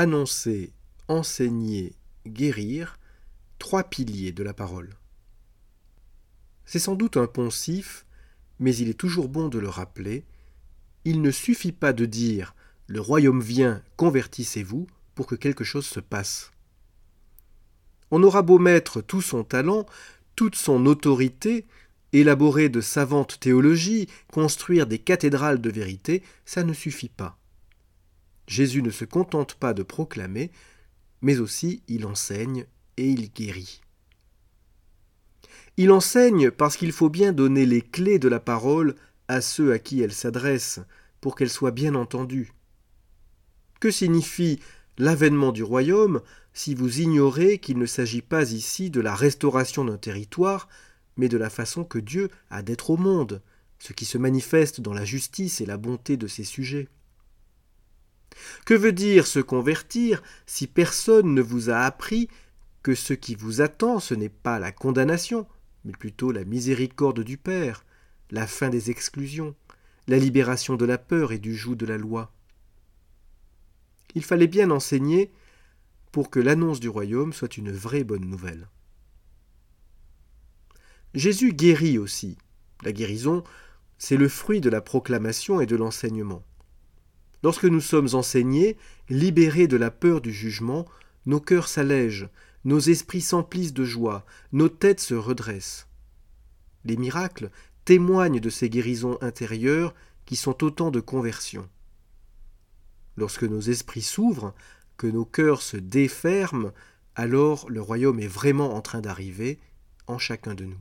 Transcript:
annoncer, enseigner, guérir, trois piliers de la parole. C'est sans doute un poncif, mais il est toujours bon de le rappeler. Il ne suffit pas de dire le royaume vient, convertissez-vous pour que quelque chose se passe. On aura beau mettre tout son talent, toute son autorité, élaborer de savantes théologies, construire des cathédrales de vérité, ça ne suffit pas. Jésus ne se contente pas de proclamer, mais aussi il enseigne et il guérit. Il enseigne parce qu'il faut bien donner les clés de la parole à ceux à qui elle s'adresse, pour qu'elle soit bien entendue. Que signifie l'avènement du royaume si vous ignorez qu'il ne s'agit pas ici de la restauration d'un territoire, mais de la façon que Dieu a d'être au monde, ce qui se manifeste dans la justice et la bonté de ses sujets? Que veut dire se convertir si personne ne vous a appris que ce qui vous attend ce n'est pas la condamnation, mais plutôt la miséricorde du Père, la fin des exclusions, la libération de la peur et du joug de la loi? Il fallait bien enseigner pour que l'annonce du royaume soit une vraie bonne nouvelle. Jésus guérit aussi. La guérison, c'est le fruit de la proclamation et de l'enseignement. Lorsque nous sommes enseignés, libérés de la peur du jugement, nos cœurs s'allègent, nos esprits s'emplissent de joie, nos têtes se redressent. Les miracles témoignent de ces guérisons intérieures qui sont autant de conversions. Lorsque nos esprits s'ouvrent, que nos cœurs se déferment, alors le royaume est vraiment en train d'arriver en chacun de nous.